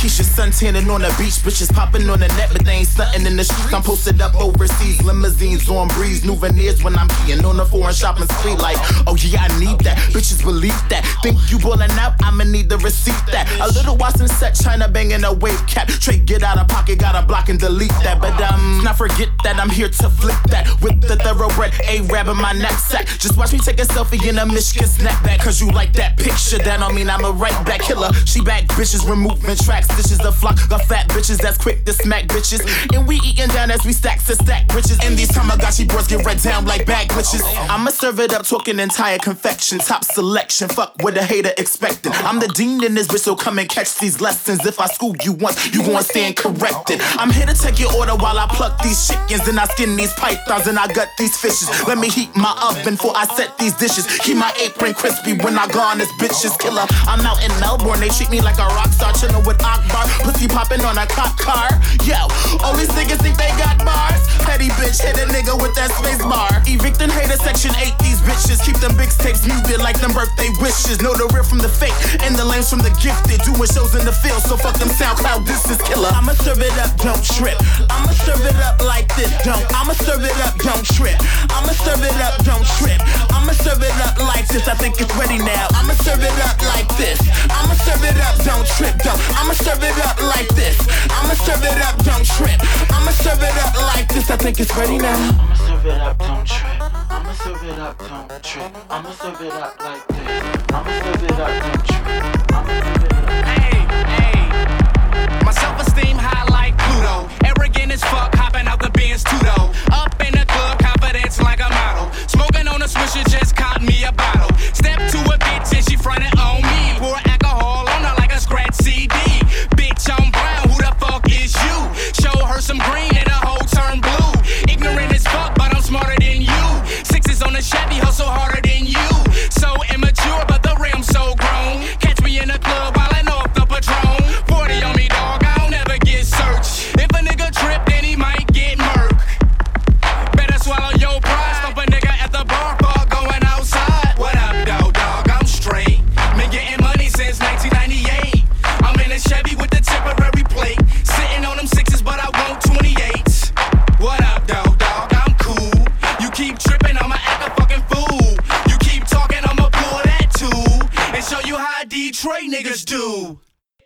Keisha, sun tanning on the beach, bitches popping on the net, but they ain't stunting in the streets. I'm posted up overseas, limousines on breeze, new veneers when I'm peeing on the foreign shopping street. Like, oh yeah, I need that. Bitches believe that. Think you ballin' out, I'ma need the receipt that. A little Watson set, China banging a wave cap. Trade get out of pocket, gotta block and delete that. But um, not forget that I'm here to flip that with the thoroughbred A-Rab in my knapsack. Just watch me take a selfie in a Michigan snapback, cause you like that picture. That don't mean I'm a right back killer. She back bitches, removing tracks, dishes a flock of fat bitches that's quick to smack bitches. And we eating down as we stack to stack riches. And these Tamagotchi boys get red down like bag glitches. I'ma serve it up, talking entire confection, top selection. Fuck what a hater expecting. I'm the dean in this bitch, so come and catch these lessons. If I school you once, you gon' stand corrected. I'm here to take your order while I pluck these chickens then I skin these pythons and I gut these fishes. Let me heat my oven before I set these dishes. Keep my apron crispy when I this bitch's killer. I'm out in Melbourne, they treat me like a rock star, chillin' with Akbar. Pussy popping on a cop car. Yo, all these niggas think they got bars. Petty bitch, hit a nigga with that space bar. Evicting hater section 8, these bitches. Keep them big tapes muted like them birthday wishes. Know the real from the fake and the lames from the gifted. Doing shows in the field, so fuck them SoundCloud, this is killer. I'ma serve it up, don't trip. I'ma serve it up like this, don't. I'ma serve it up, don't trip. I'ma serve it up, don't trip. I'ma serve it up like this, I think it's ready now. I'ma serve it up like this. I'ma serve it up, don't trip, don't. I'ma serve it up like this. I'ma serve it up, don't trip. I'ma serve it up like this, I think it's ready now. I'ma serve it up, don't trip. I'ma serve it up, don't trip. I'ma serve it up like this. I'ma serve it up, don't trip. I'ma serve it up. Hey, hey. My self-esteem high like Pluto. Arrogant as fuck, hopping out the Benz two-door. Up in the club, confidence like a model. Smoking on a swisher, just caught me a bottle. Step to a bitch and she frontin' on me.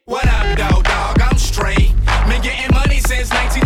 What up, dog, dog? I'm straight. Been getting money since 1998.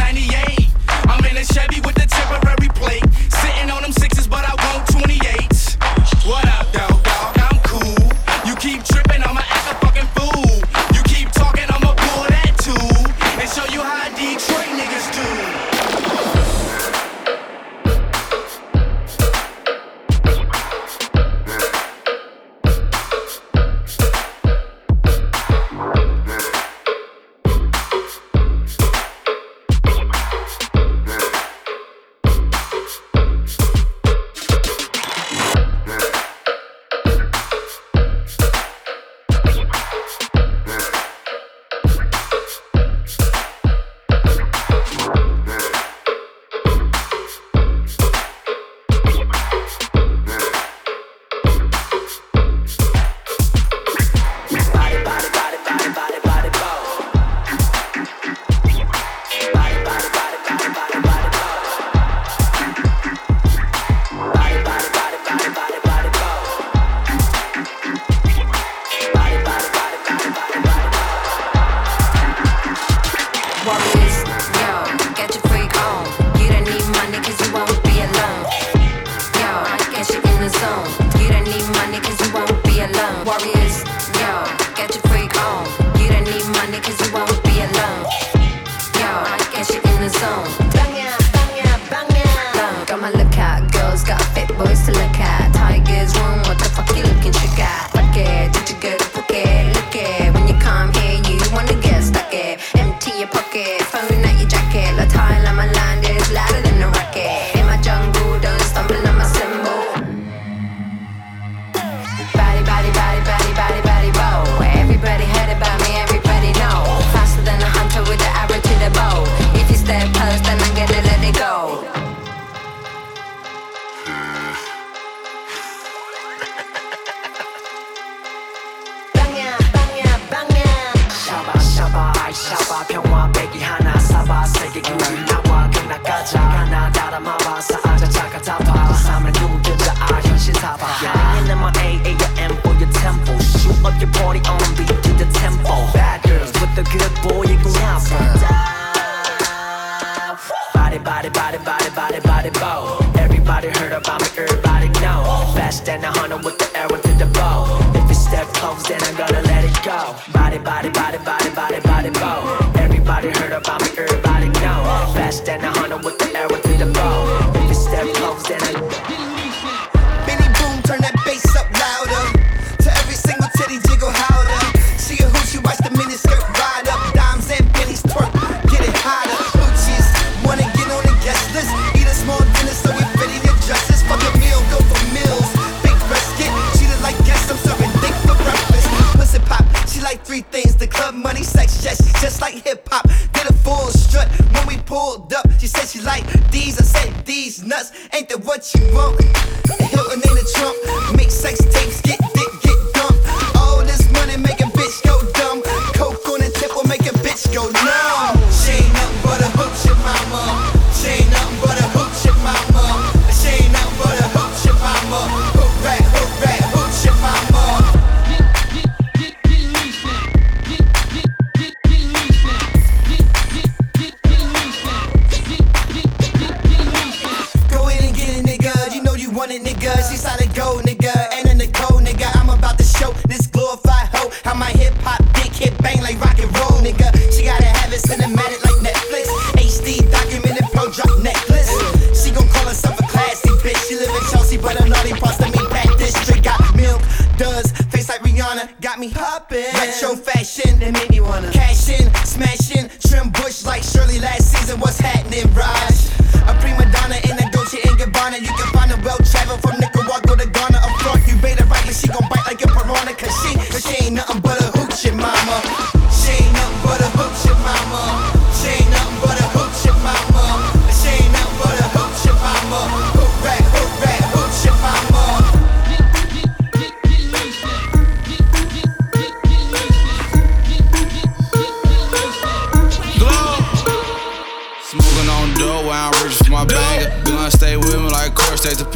Course, take the.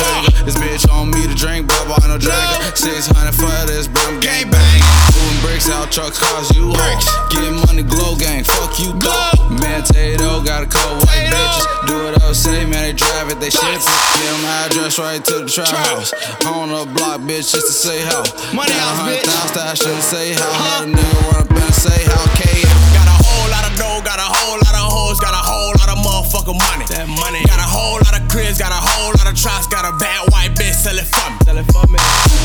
This bitch on me to drink, but I no drinker. 600 for this, but I'm gang bang. Moving bricks out, trucks, cars, you hoes. Get money, glow gang, fuck you, go. Man, Tato got a couple white bitches. Do it up, say, man, they drive it, they ship it. Get them address right to the trap house. On the block, bitch, just to say how. Money house, bitch. thousand, I shouldn't say how. Had a nigga run up and say how. KM. Got a whole lot of dough, got a whole lot of hoes, got a whole lot of motherfucking money. That money. Got a whole lot of cribs, got a whole lot of traps, got a bad white bitch, sell it for me. Sell it for me.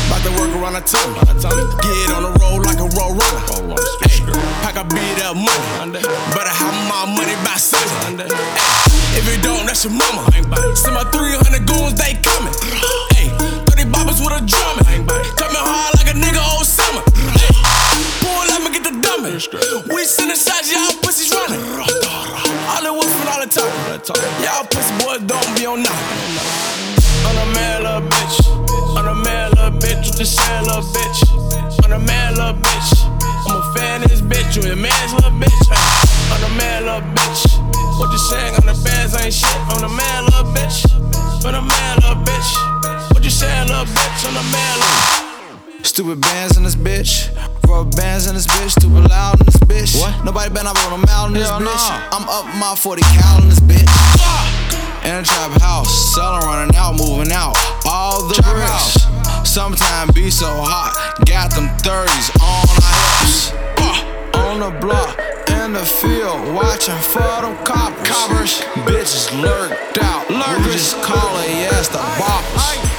About to work around the tummy. Get on the road like a road runner. Hey, pack a beat up money. Better have my money by Sunday. Hey, if you don't, that's your mama. Send my 300 goons, they coming. Hey, 30 boppers with a drumming. Coming hard like a nigga old summer. Hey, pull up and get the dummy. We sending shots, y'all time. Y'all pussy boys don't be on nothing. On a man, little bitch. On a man, little bitch. You saying, little bitch? On a man, little bitch. I'm a fan of this bitch. You a man's little bitch. Hey. On a man, little bitch. What you saying on the bands ain't shit. On a man, little bitch. On a man, little bitch. What you saying, little bitch? On a man, little Stupid bands in this bitch. Rubber bands in this bitch. Stupid loud in this bitch. What? Nobody been up on a mile in this Hell bitch. nah. I'm up my 40 cal in this bitch. In a trap house, selling, running out, moving out. All the bricks. Sometimes be so hot. Got them 30s on our hips. Uh, on the block, in the field, watching for them coppers. coppers. Bitches lurked out. Lurkers. We just call it yes, the boppers.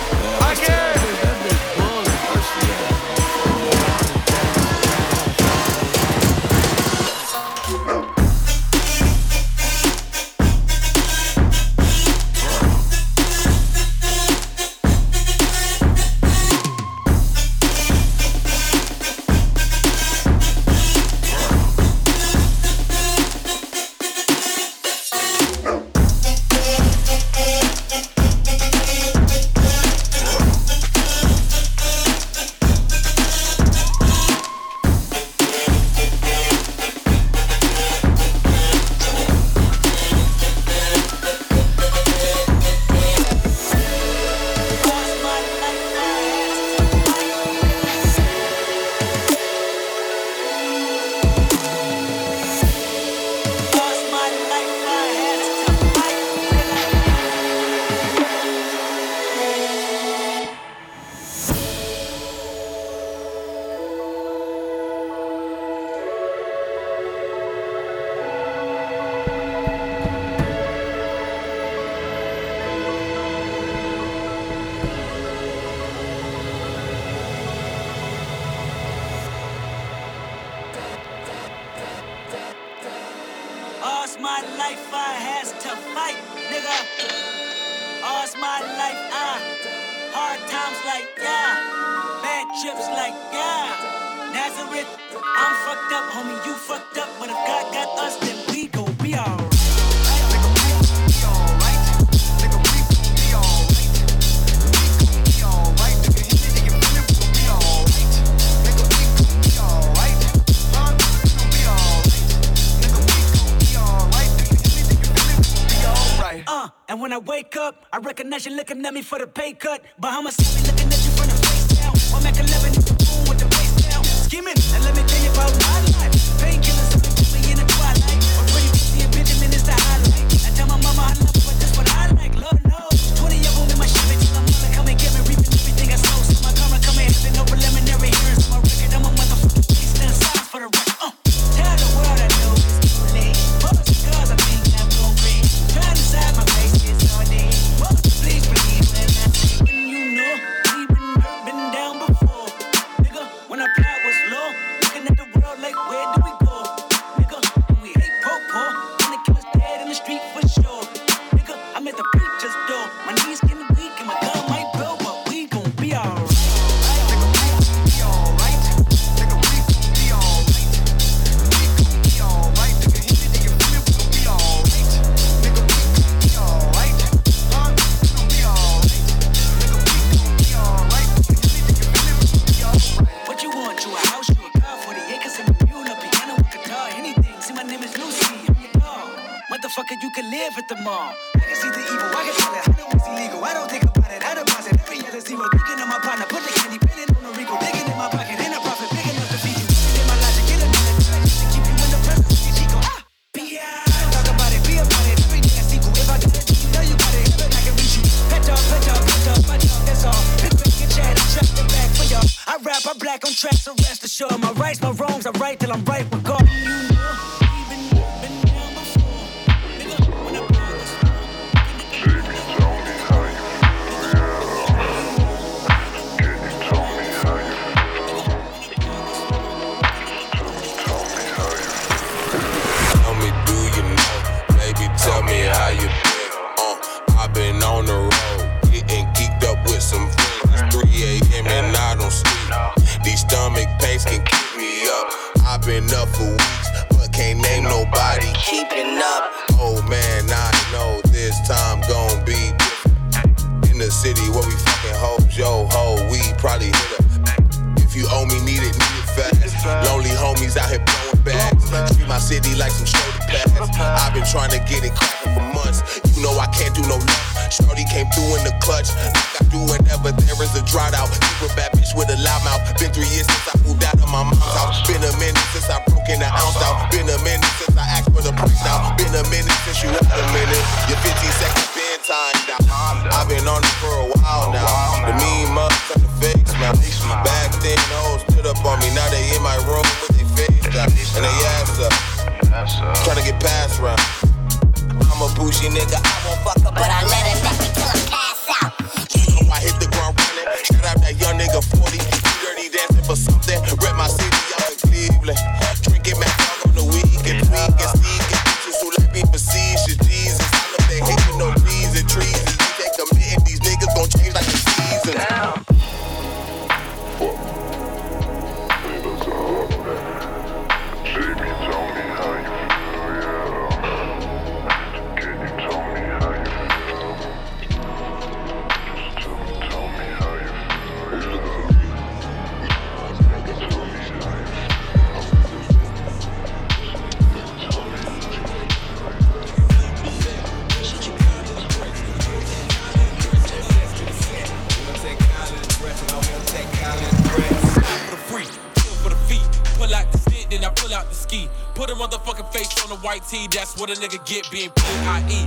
what a nigga get being P.I.E.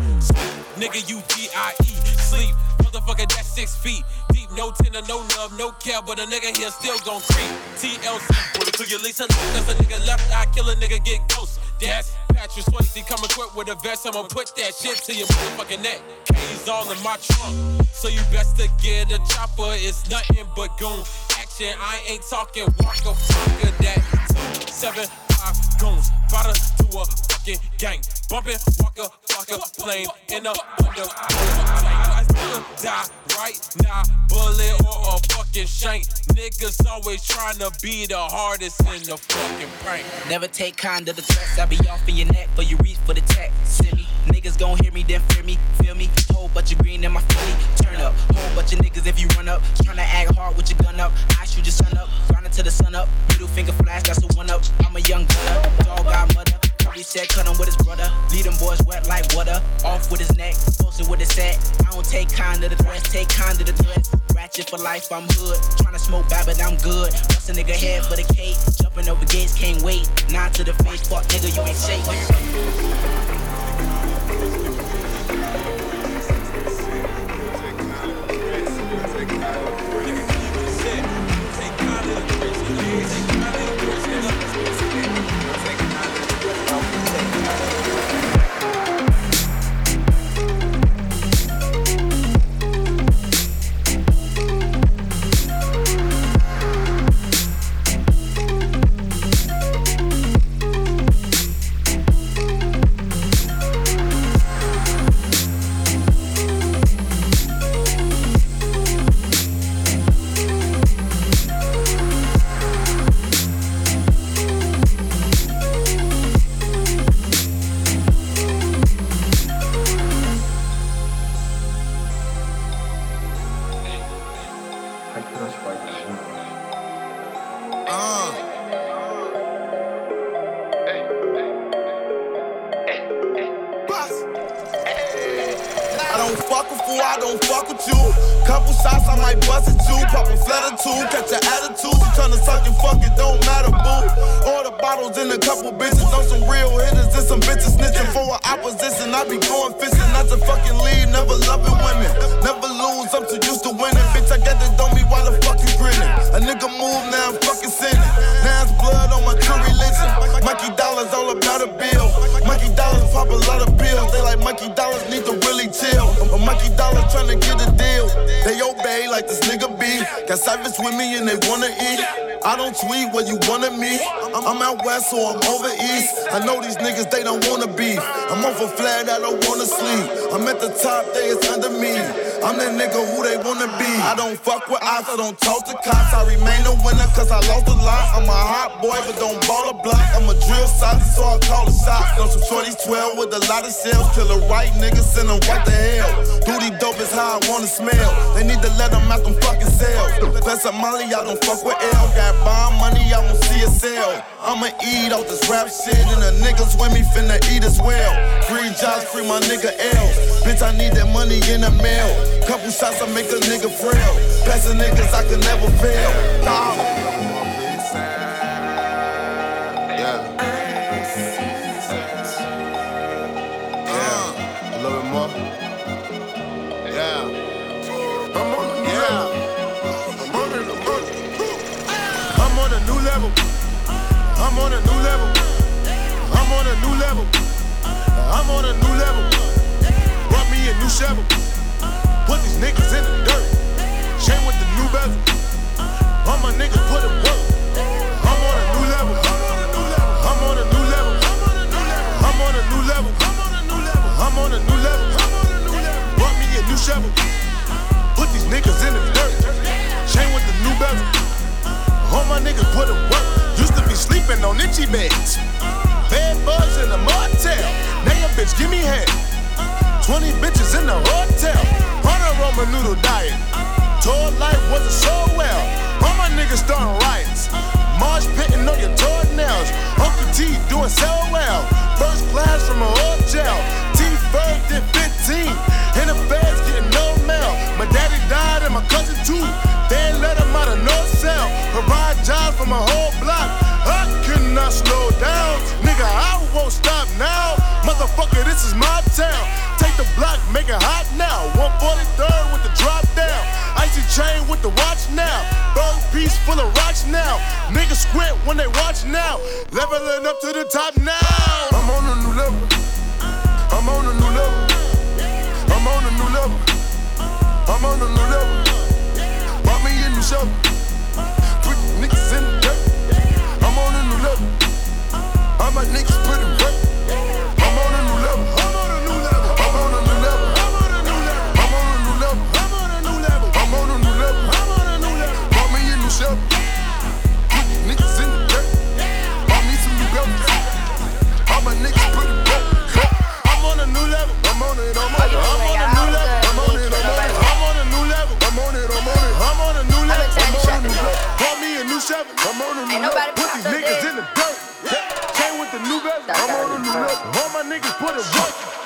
Nigga, you D.I.E. Sleep, motherfucker, that's six feet. Deep, no tender, no love, no care, but a nigga here still gon' creep. TLC, put it to your Lisa, that's a nigga left eye, kill a nigga, get ghost. That's Patrick Swayze coming quick with a vest. I'ma put that shit to your motherfucking neck. K's all in my trunk. So you best to get a chopper. It's nothing but goon action. I ain't talking walk a fucker that. Two, seven, five goons. Bottle to a Bumping, walker, fucker, plane in the window. I die right now, bullet or a fucking shank. Niggas always trying to be the hardest in the fucking prank. Never take kind of the threats. I be off in your neck for you reach for the tech. Send me. Niggas gon' hear me, then fear me. Feel me? Whole bunch of green in my Philly. Turn up. Whole bunch of niggas if you run up. Tryna act hard with your gun up. I shoot your son up. Grinding till the sun up. Middle finger flash, that's a one up. I'm a young gunner. Dog got mother. Curry said cut him with his brother. Lead them boys wet like water. Off with his neck. Posted with his set. I don't take kind of the threats. Take kind of the threats. Ratchet for life, I'm hood. Tryna smoke bad, but I'm good. Bust a nigga head for the cake. Jumping over gates, can't wait. Nod to the face, fuck nigga, you ain't safe. Top, they is under me. I'm that nigga who they wanna be. I don't fuck with ops, I don't talk to cops. I remain a winner cause I lost a lot. I'm a hot boy, but don't ball a block. I'm a drill solid, so I call it shots. Know some shorties 12 with a lot of sales. Kill a right nigga, send them right to hell. Duty dope is how I wanna smell. They need to let them out them fucking cells. That's a Molly, I don't fuck with L. Got bomb money, I won't see a sale. I'ma eat off this rap shit, and the niggas with me finna eat as well. Free jobs, free my nigga L. Bitch, I need that money in the mail. Couple shots, I make a nigga frail. Passing niggas, I can never fail. Dawg. Yeah. Uh, a little bit more. Yeah. I'm on a yeah. I'm on a, I'm on a new level. I'm on a new level. I'm on a new level. I'm on a new level. Shovel. Put these niggas in the dirt. Chain with the new bezel. All my niggas put in work. I'm on a new level. I'm on a new level. I'm on a new level. I'm on a new level. I'm on a new level. I'm on a new level. Brought me a new shovel. Put these niggas in the dirt. Chain with the new bezel. All my niggas put in work. Used to be sleeping on itchy beds. Bed bugs in the motel. Now your bitch give me head. 20 bitches in the hotel. On a ramen noodle diet. Tour life wasn't so well. All my niggas starting riots. Marsh pitting on your toenails. Uncle T doing so well. First class from a hotel. T Ferg did 15. And the feds getting no mail. My daddy died and my cousin too. They let him out of no cell. Provide jobs for my whole block. I cannot slow down. Nigga, I won't stop now. Motherfucker, this is my town. The block, make it hot now. 143rd with the drop down. Icy chain with the watch now. Third piece full of rocks now. Niggas squint when they watch now. Leveling up to the top now. I'm on a new level. I'm on a new level. Niggas put it work.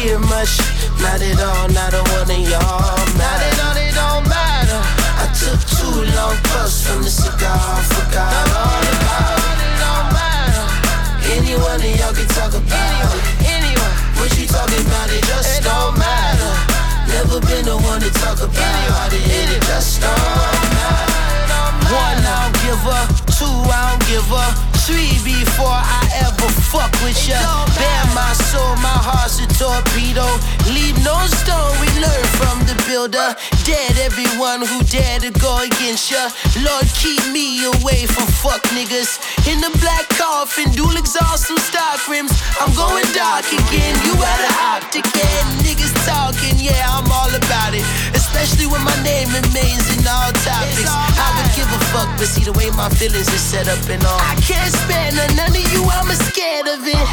fear much. Not at all, not a one of y'all. Not at all, it don't matter. I took two long puffs from the cigar, forgot all about it. it don't matter. Anyone of y'all can talk about Anyone. Anyone, what you talking about? It just it don't matter. Never been the one to talk about it. It just don't matter. One, I don't give up. Two, I don't give up. Three, before I ever never fuck with ya. Bare my soul, my heart's a torpedo. Leave no stone, we learn from the builder. Dead everyone who dared to go against ya. Lord, keep me away from fuck niggas. In the black coffin, dual exhaust, some stock rims. I'm going dark again, you out of optic, yeah. Niggas talking, yeah, I'm all about it. Especially when my name remains in all topics. I would give a fuck, but see the way my feelings is set up and all. I can't spare none, none of you, I'm a scared of it.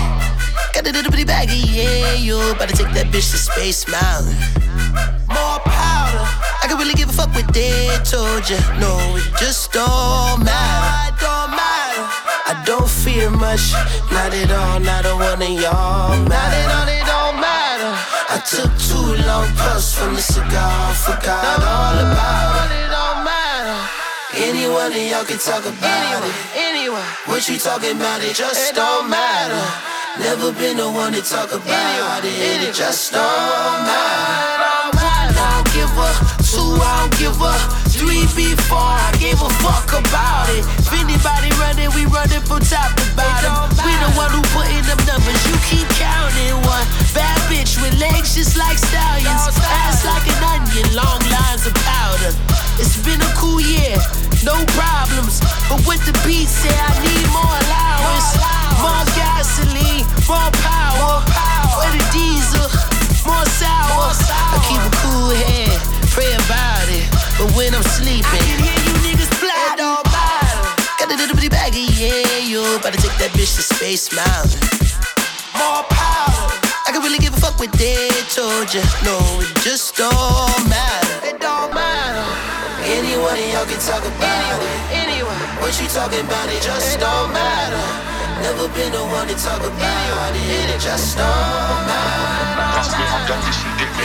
Got a little bitty baggy, yeah, you to take that bitch to Space Mountain. More powder, I can really give a fuck with they told ya. No, it just don't matter. I don't matter. I don't fear much, not at all, not a one of y'all. Not at all, it don't matter. I took too long puffs from the cigar, forgot. One of y'all can talk about it. Anyone. What you talking about? It just don't matter. Never been the one to talk about it. It just don't matter. One, I don't give a. Two, I don't give a. Three, before I gave a fuck about it. If anybody running, we running from top to bottom. We the one who put in them numbers. You keep counting one. Bad bitch with legs just like stallions. Ass like an onion, long lines of powder. It's been a cool year, no problems. But with the beat, say I need more allowance. More gasoline, more power. For the diesel, more sour. I keep a cool head, pray about it. But when I'm sleeping, I can hear you niggas. It don't matter. Got a little bitty baggy, yeah, you about to take that bitch to Space Mountain. More power. I can really give a fuck what they told you. No, it just don't matter. It don't matter. Anyone of y'all can talk about it. Anyone. What you talking about? It just don't matter. Never been the one to talk about it. It just don't matter.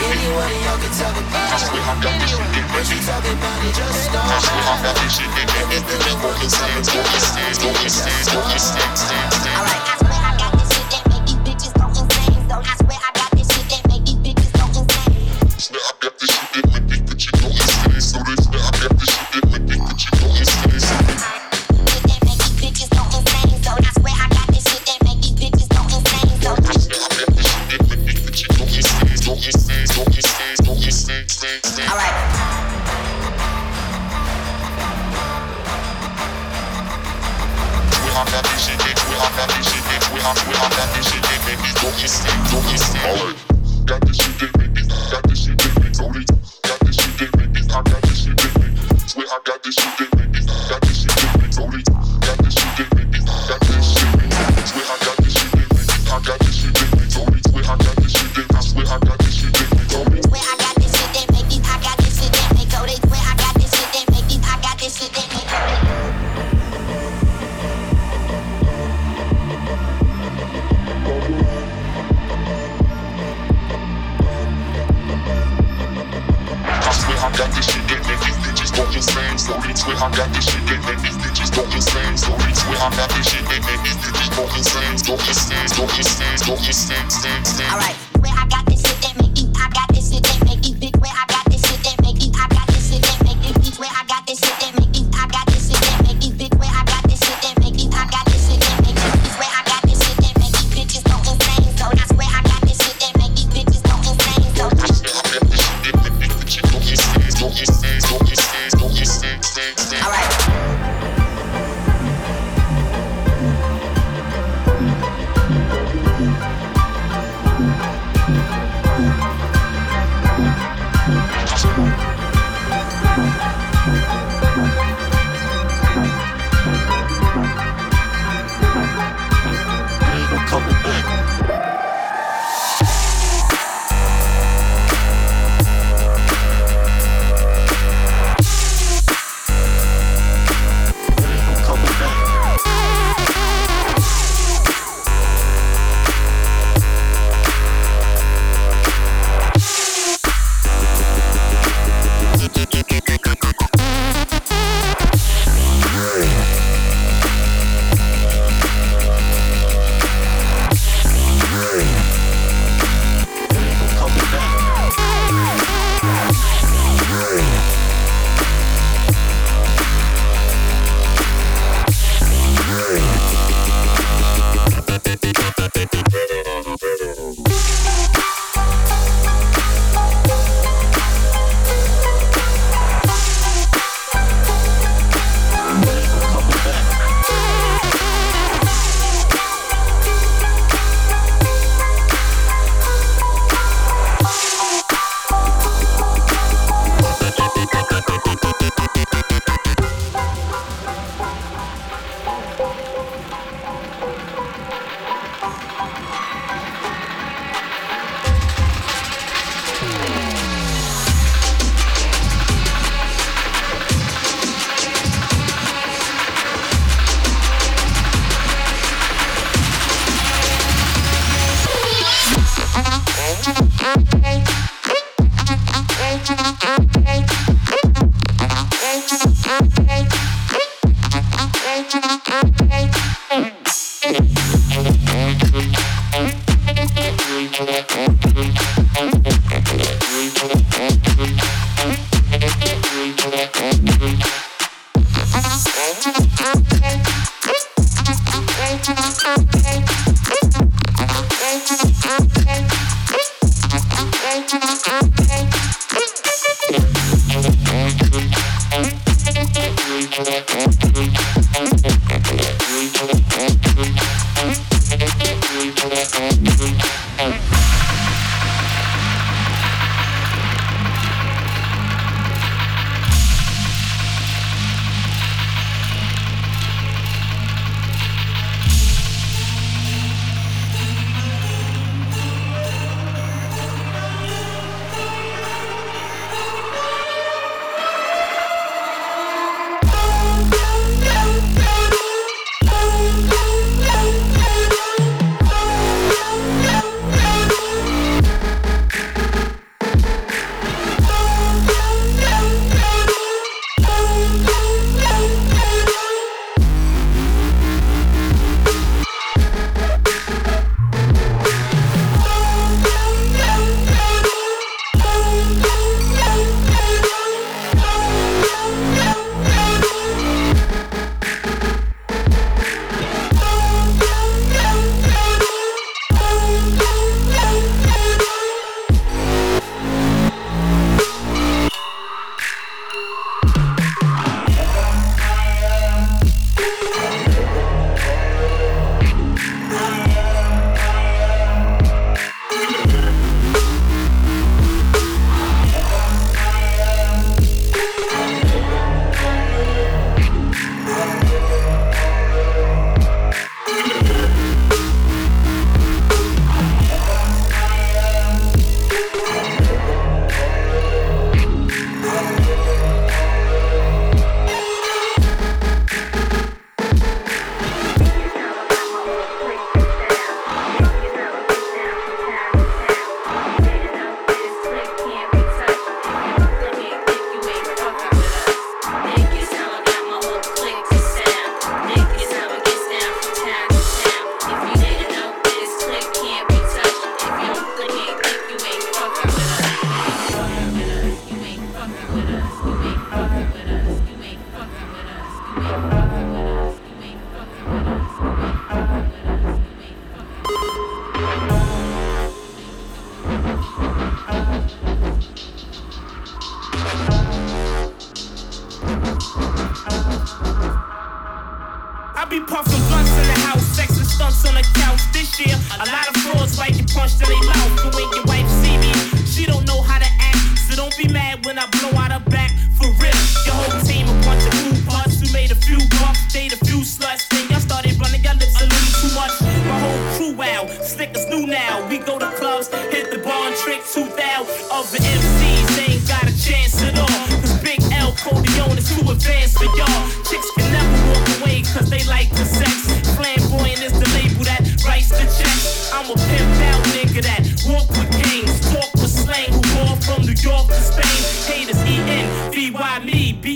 Anyone of y'all can talk about it. Anyone. What you talking about? It just don't matter. Never been the one to talk about it. It just don't matter. Alright.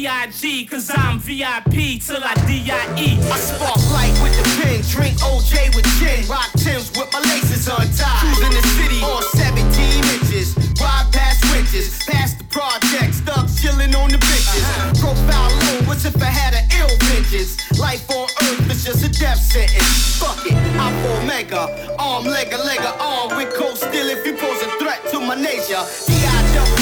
B-I-G, cause I'm VIP till I D.I.E. I spark light with the pen, drink OJ with gin, rock Timbs with my laces untied. Cruising the city on 17 inches, ride past witches, past the projects, thugs chilling on the bitches. Profile low, what's if I had an ill vengeance? Life on earth is just a death sentence. Fuck it, I'm Omega, arm, leg, leg, arm with cold still if you pose a threat to my nature. D-I-double-G-I-N,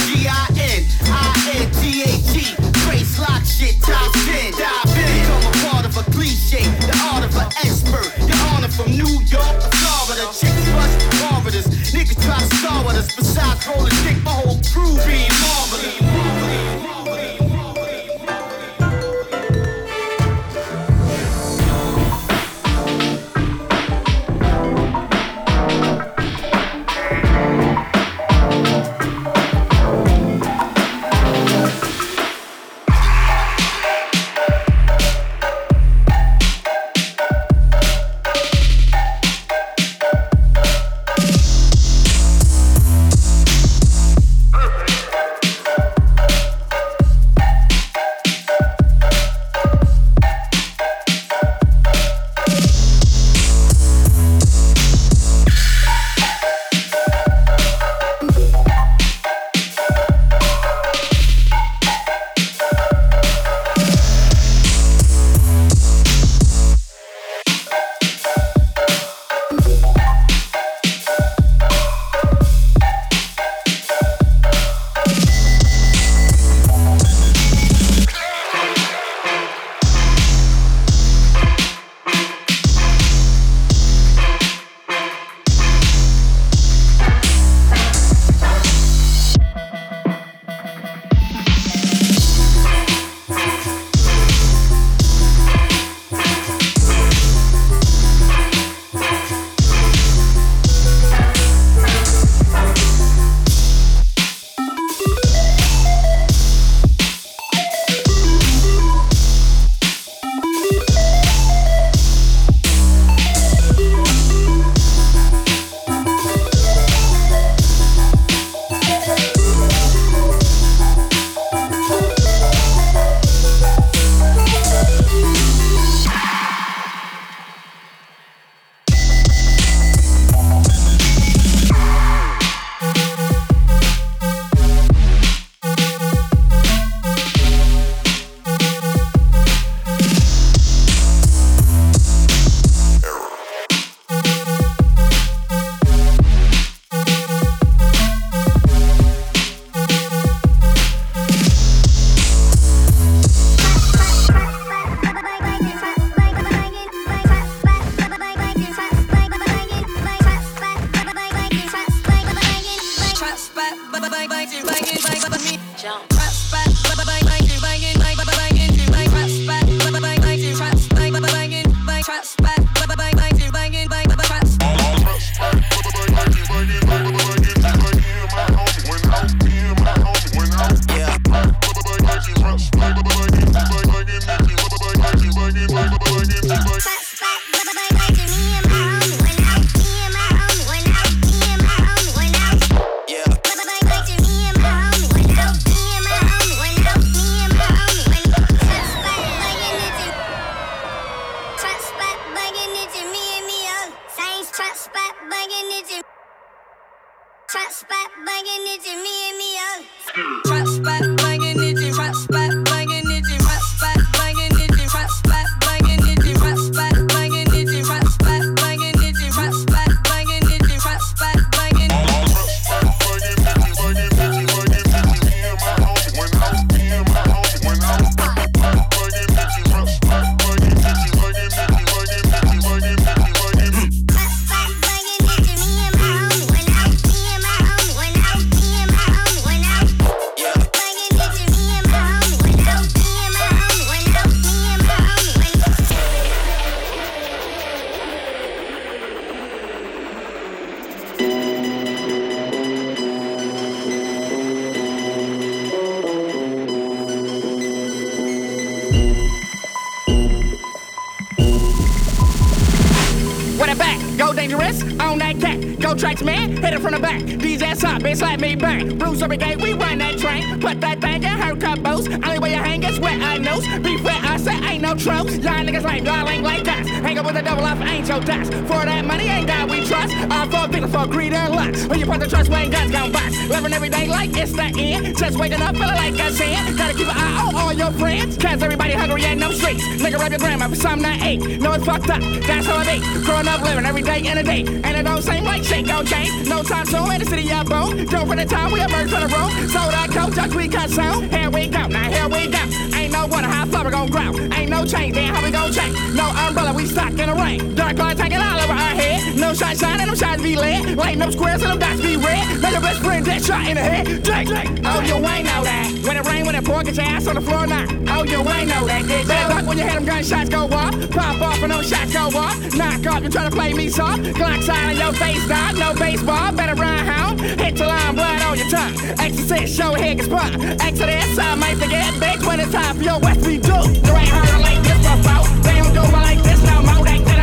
from New York to Florida, chicks bust marvelous. Niggas try to star with us, besides rolling dick, my whole crew being marvelous. From the back. These ass up, bitch, let me back. Bruce every day, we run that train. Put that thing in her combos. Only way you hang is where I knows. Be fair, I say ain't no tropes. Y'all niggas lame, y'all ain't like that. With a double off, ain't your tax. For that money, ain't that we trust. All for victims for greed and lust. When you put the trust, when guns gon' box. Living every day like it's the end. Just waking up, feeling like a sin. Gotta keep an eye on all your friends. Cause everybody hungry and no streets. Nigga, rap your grandma for something I ate. No, it's fucked up. That's how it be. Growing up, living every day and a day. And it don't seem like shit gon' change. No time soon in the city of bone. Don't for the time we emerge from the room. So that coach, just we cut sound. Here we go, now here we go. No water, far we gon' grow. Ain't no change, then how we gon' change? No umbrella, we stuck in the rain. Dark light taking all over our head. No shine shining, them shots be lit. Lighting up squares and them dots be red. Make your best friend dead shot in the head. Drake, Drake. Oh, you ain't know that. When it rain, when it pour, get your ass on the floor now. Oh, you ain't know that. Did Bad luck when you hear them gunshots go off. Pop off and those shots go off. Knock off, you try to play me soft. Glock sign on your face, dog. No baseball, better run hound. Hit your line, blood on your tongue. Exorcist, show head can spot. Exodus, I might forget big when it's time for your West we do. You ain't heard like this before. They don't do it like this no more. That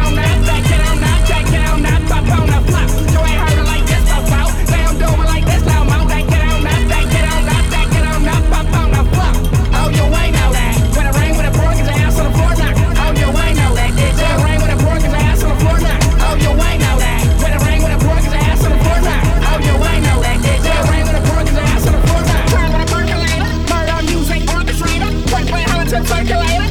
blank,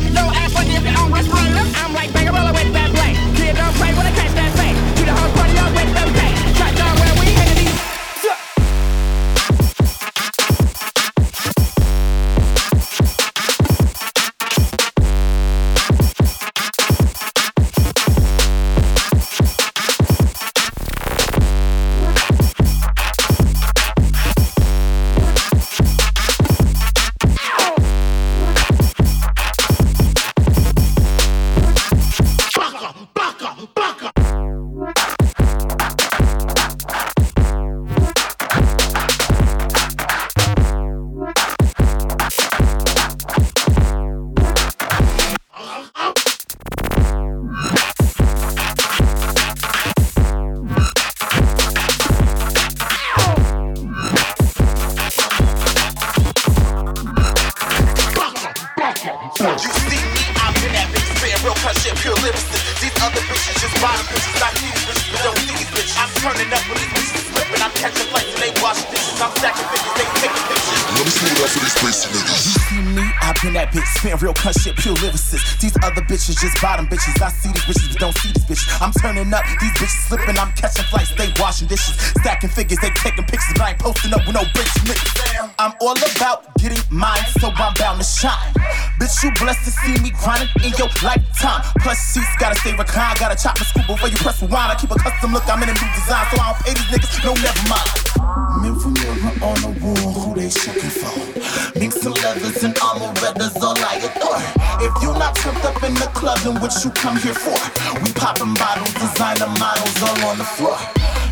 come here for? We popping bottles, designer models all on the floor.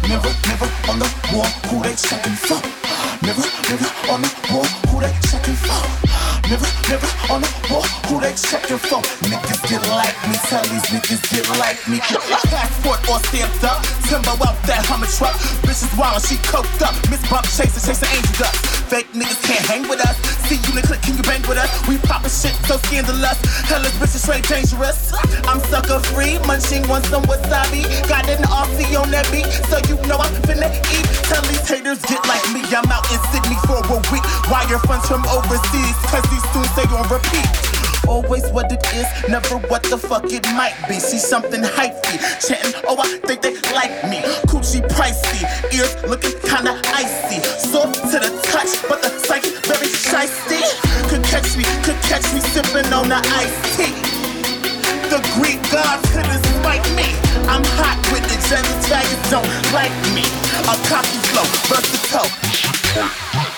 Mirror, mirror on the wall, who they checking for? Mirror, mirror on the wall, who they checking for? Mirror, mirror on the wall, who they checking for? Niggas get like me, tell these niggas get like me. Passport all stamped up, timber out that Hummer truck. Bitches wild, she coked up. Miss Bump chasing, chasing angel dust. Fake niggas can't hang with us. See you in the click, can you bang with us? We poppin' shit so scandalous. Hellas bitches straight dangerous. I'm sucker free, munching on some wasabi. Got an Aussie on that beat, so you know I'm finna eat. Tell these haters get like me. I'm out in Sydney for a week. Wire funds from overseas, cause these tunes stay on repeat. Always what it is, never what the fuck it might be. See something hypey, chanting, oh I think they like me. Coochie pricey, ears looking kinda icy. Soft to the touch, but the psyche very shicey. Could catch me, could catch me sipping on the iced tea. The Greek gods couldn't spite me. I'm hot with it, Italians don't like me. A cocky flow, versatile.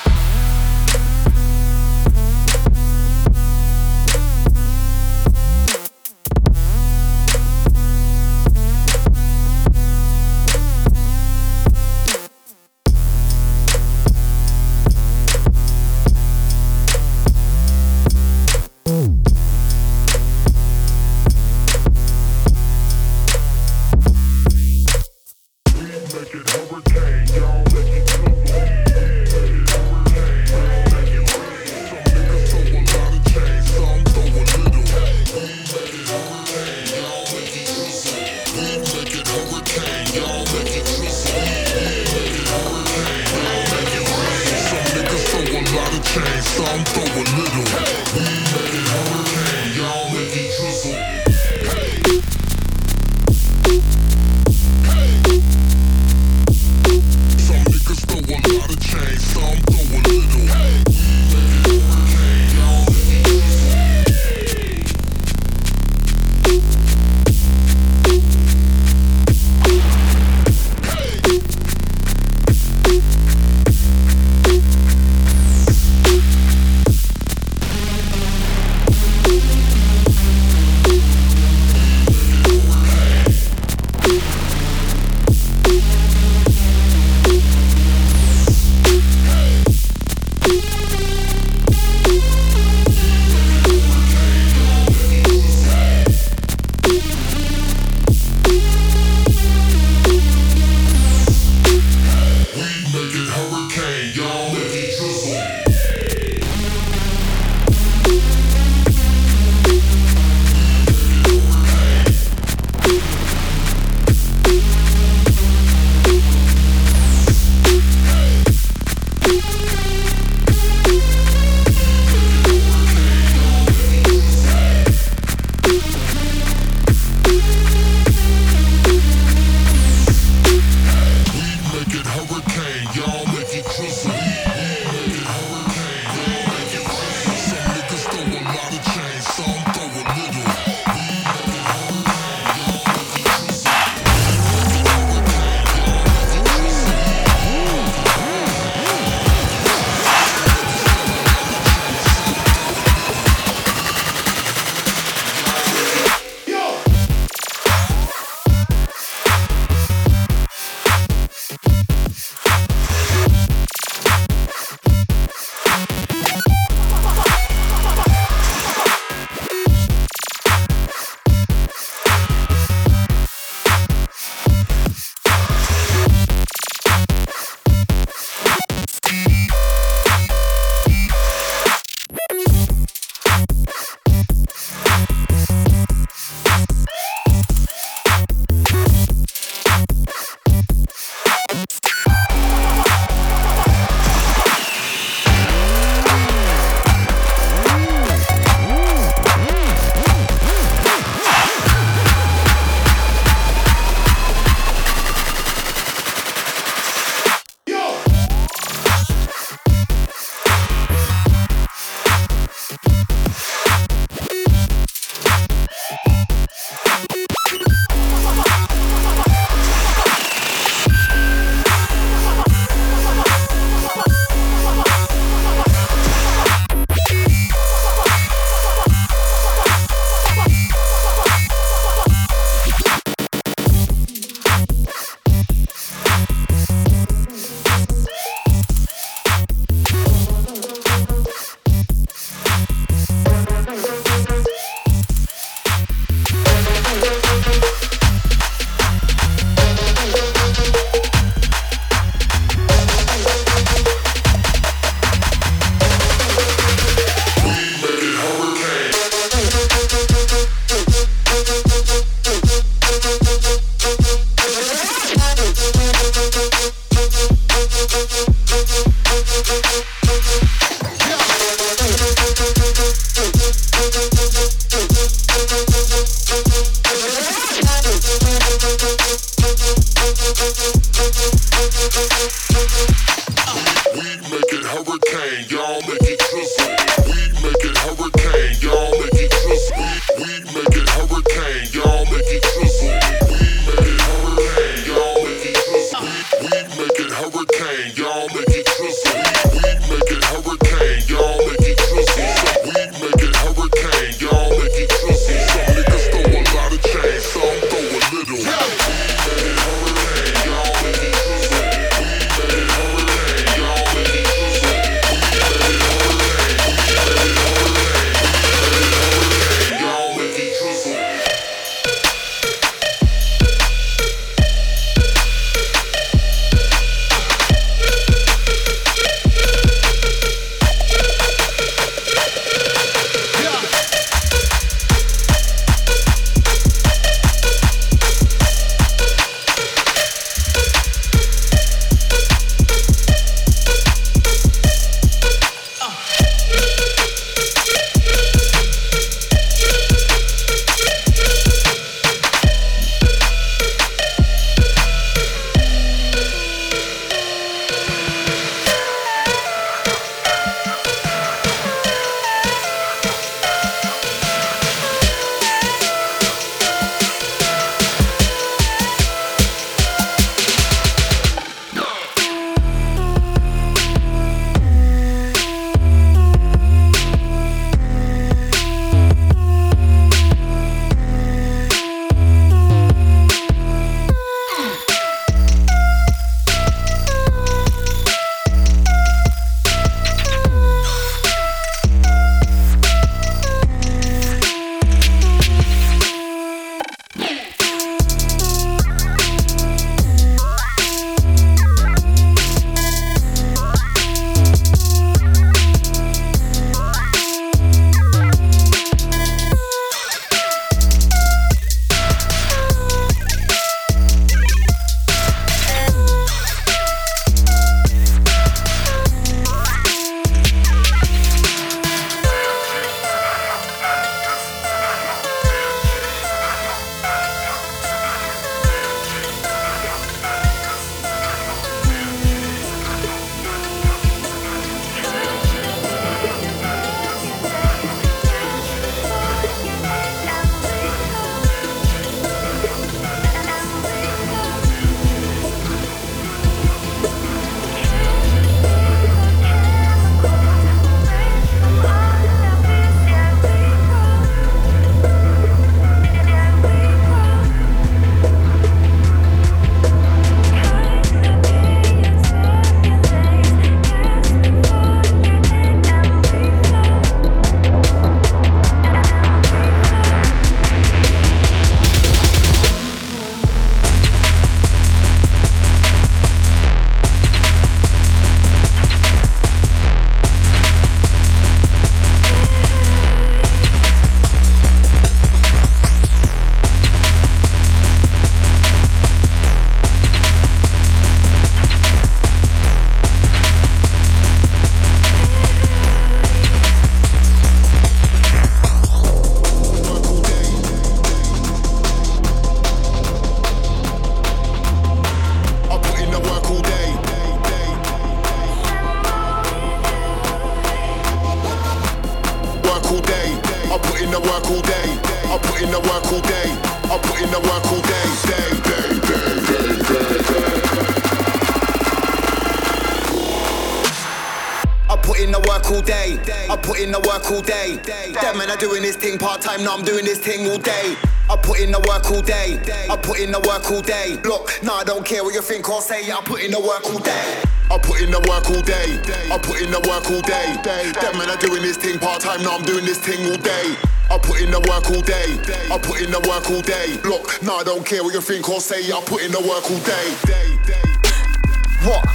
Now I'm doing this thing all day. I put in the work all day. I put in the work all day. Look, nah, I don't care what you think or say. I put in the work all day. I put in the work all day. I put in the work all day. Them men are doing this thing part time, now I'm doing this thing all day. I put in the work all day. I put in the work all day. Look, nah, I don't care what you think or say. I put in the work all day.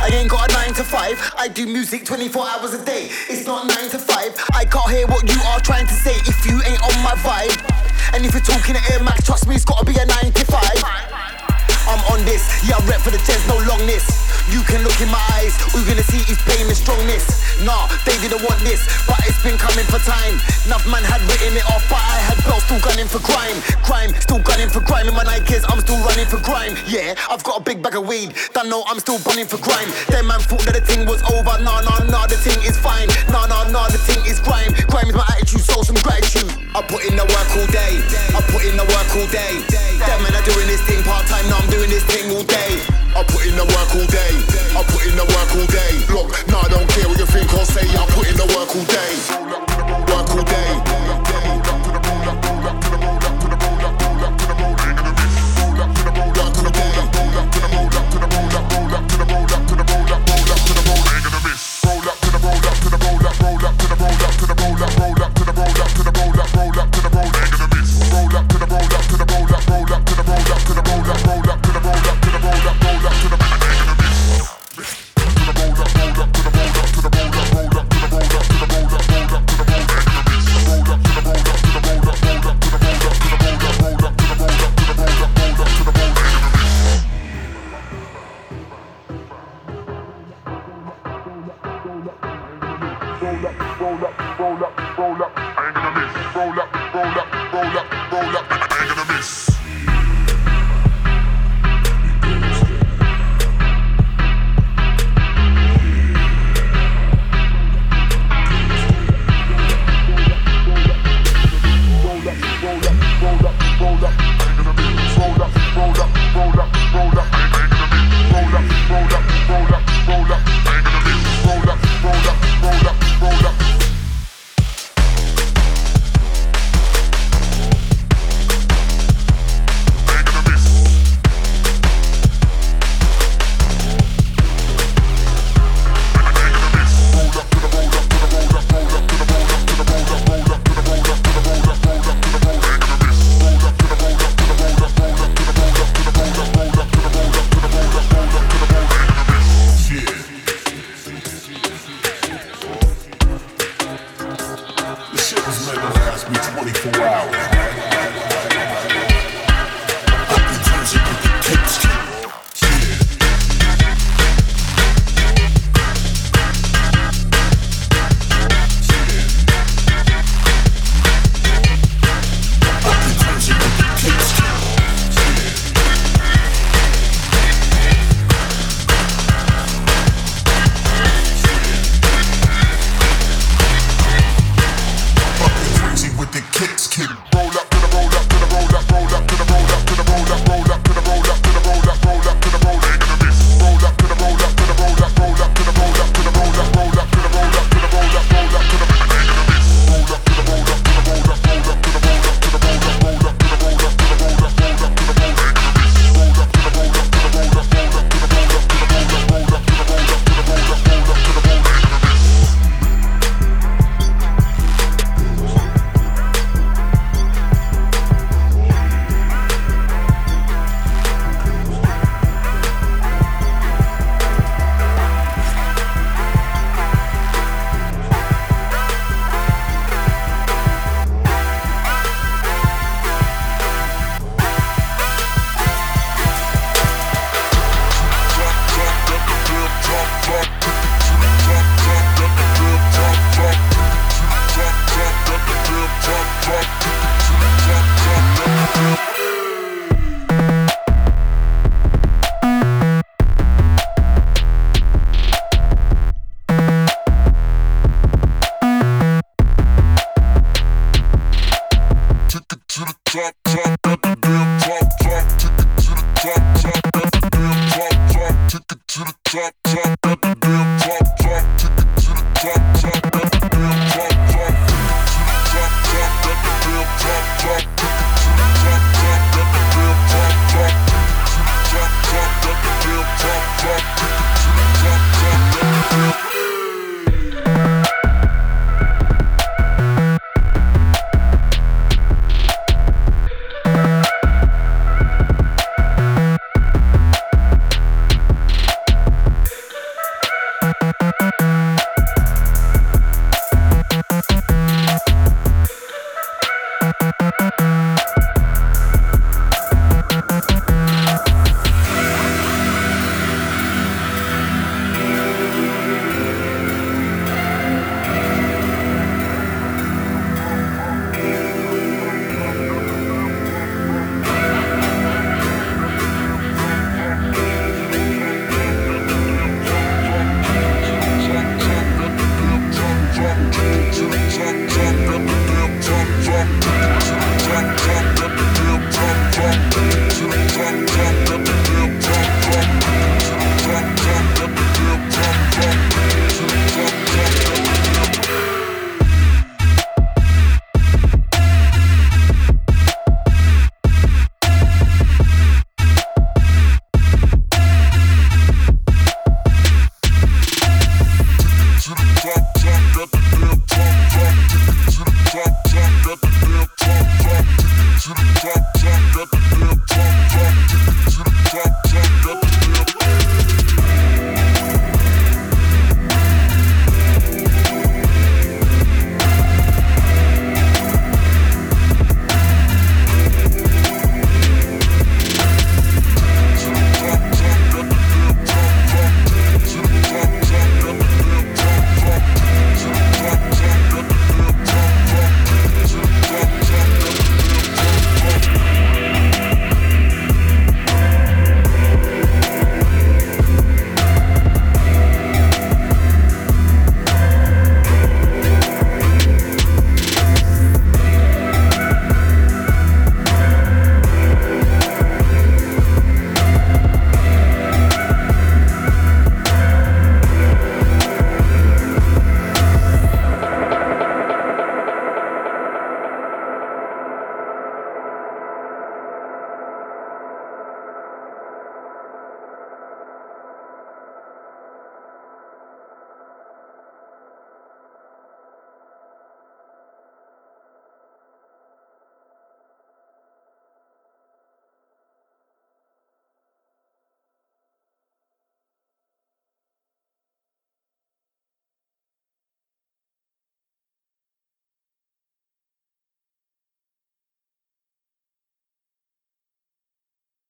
I ain't got a 9 to 5. I do music 24 hours a day. It's not 9 to 5. I can't hear what you are trying to say if you ain't on my vibe. And if you're talking Air Max, trust me, it's gotta be a 95. I'm on this, yeah, I rep for the gents, no longness. You can look in my eyes, all you're gonna see is pain and strongness. Nah, they didn't want this, but it's been coming for time. Enough man had written it off, but I had belts still gunning for crime. Crime, still gunning for crime. In my Nikes, I'm still running for crime. Yeah, I've got a big bag of weed, don't know I'm still bunning for crime. Them man thought that the thing was over. Nah, nah, nah, the thing is fine. Nah, nah, nah, the thing is crime. Crime is my attitude, so some gratitude. I put in the work all day. I put in the work all day. Damn man, I'm doing this thing part time. Now I'm doing this thing all day. I put in the work all day. I put in the work all day. Look, nah, I don't care what you think or say. I put in the work all day. Work all day.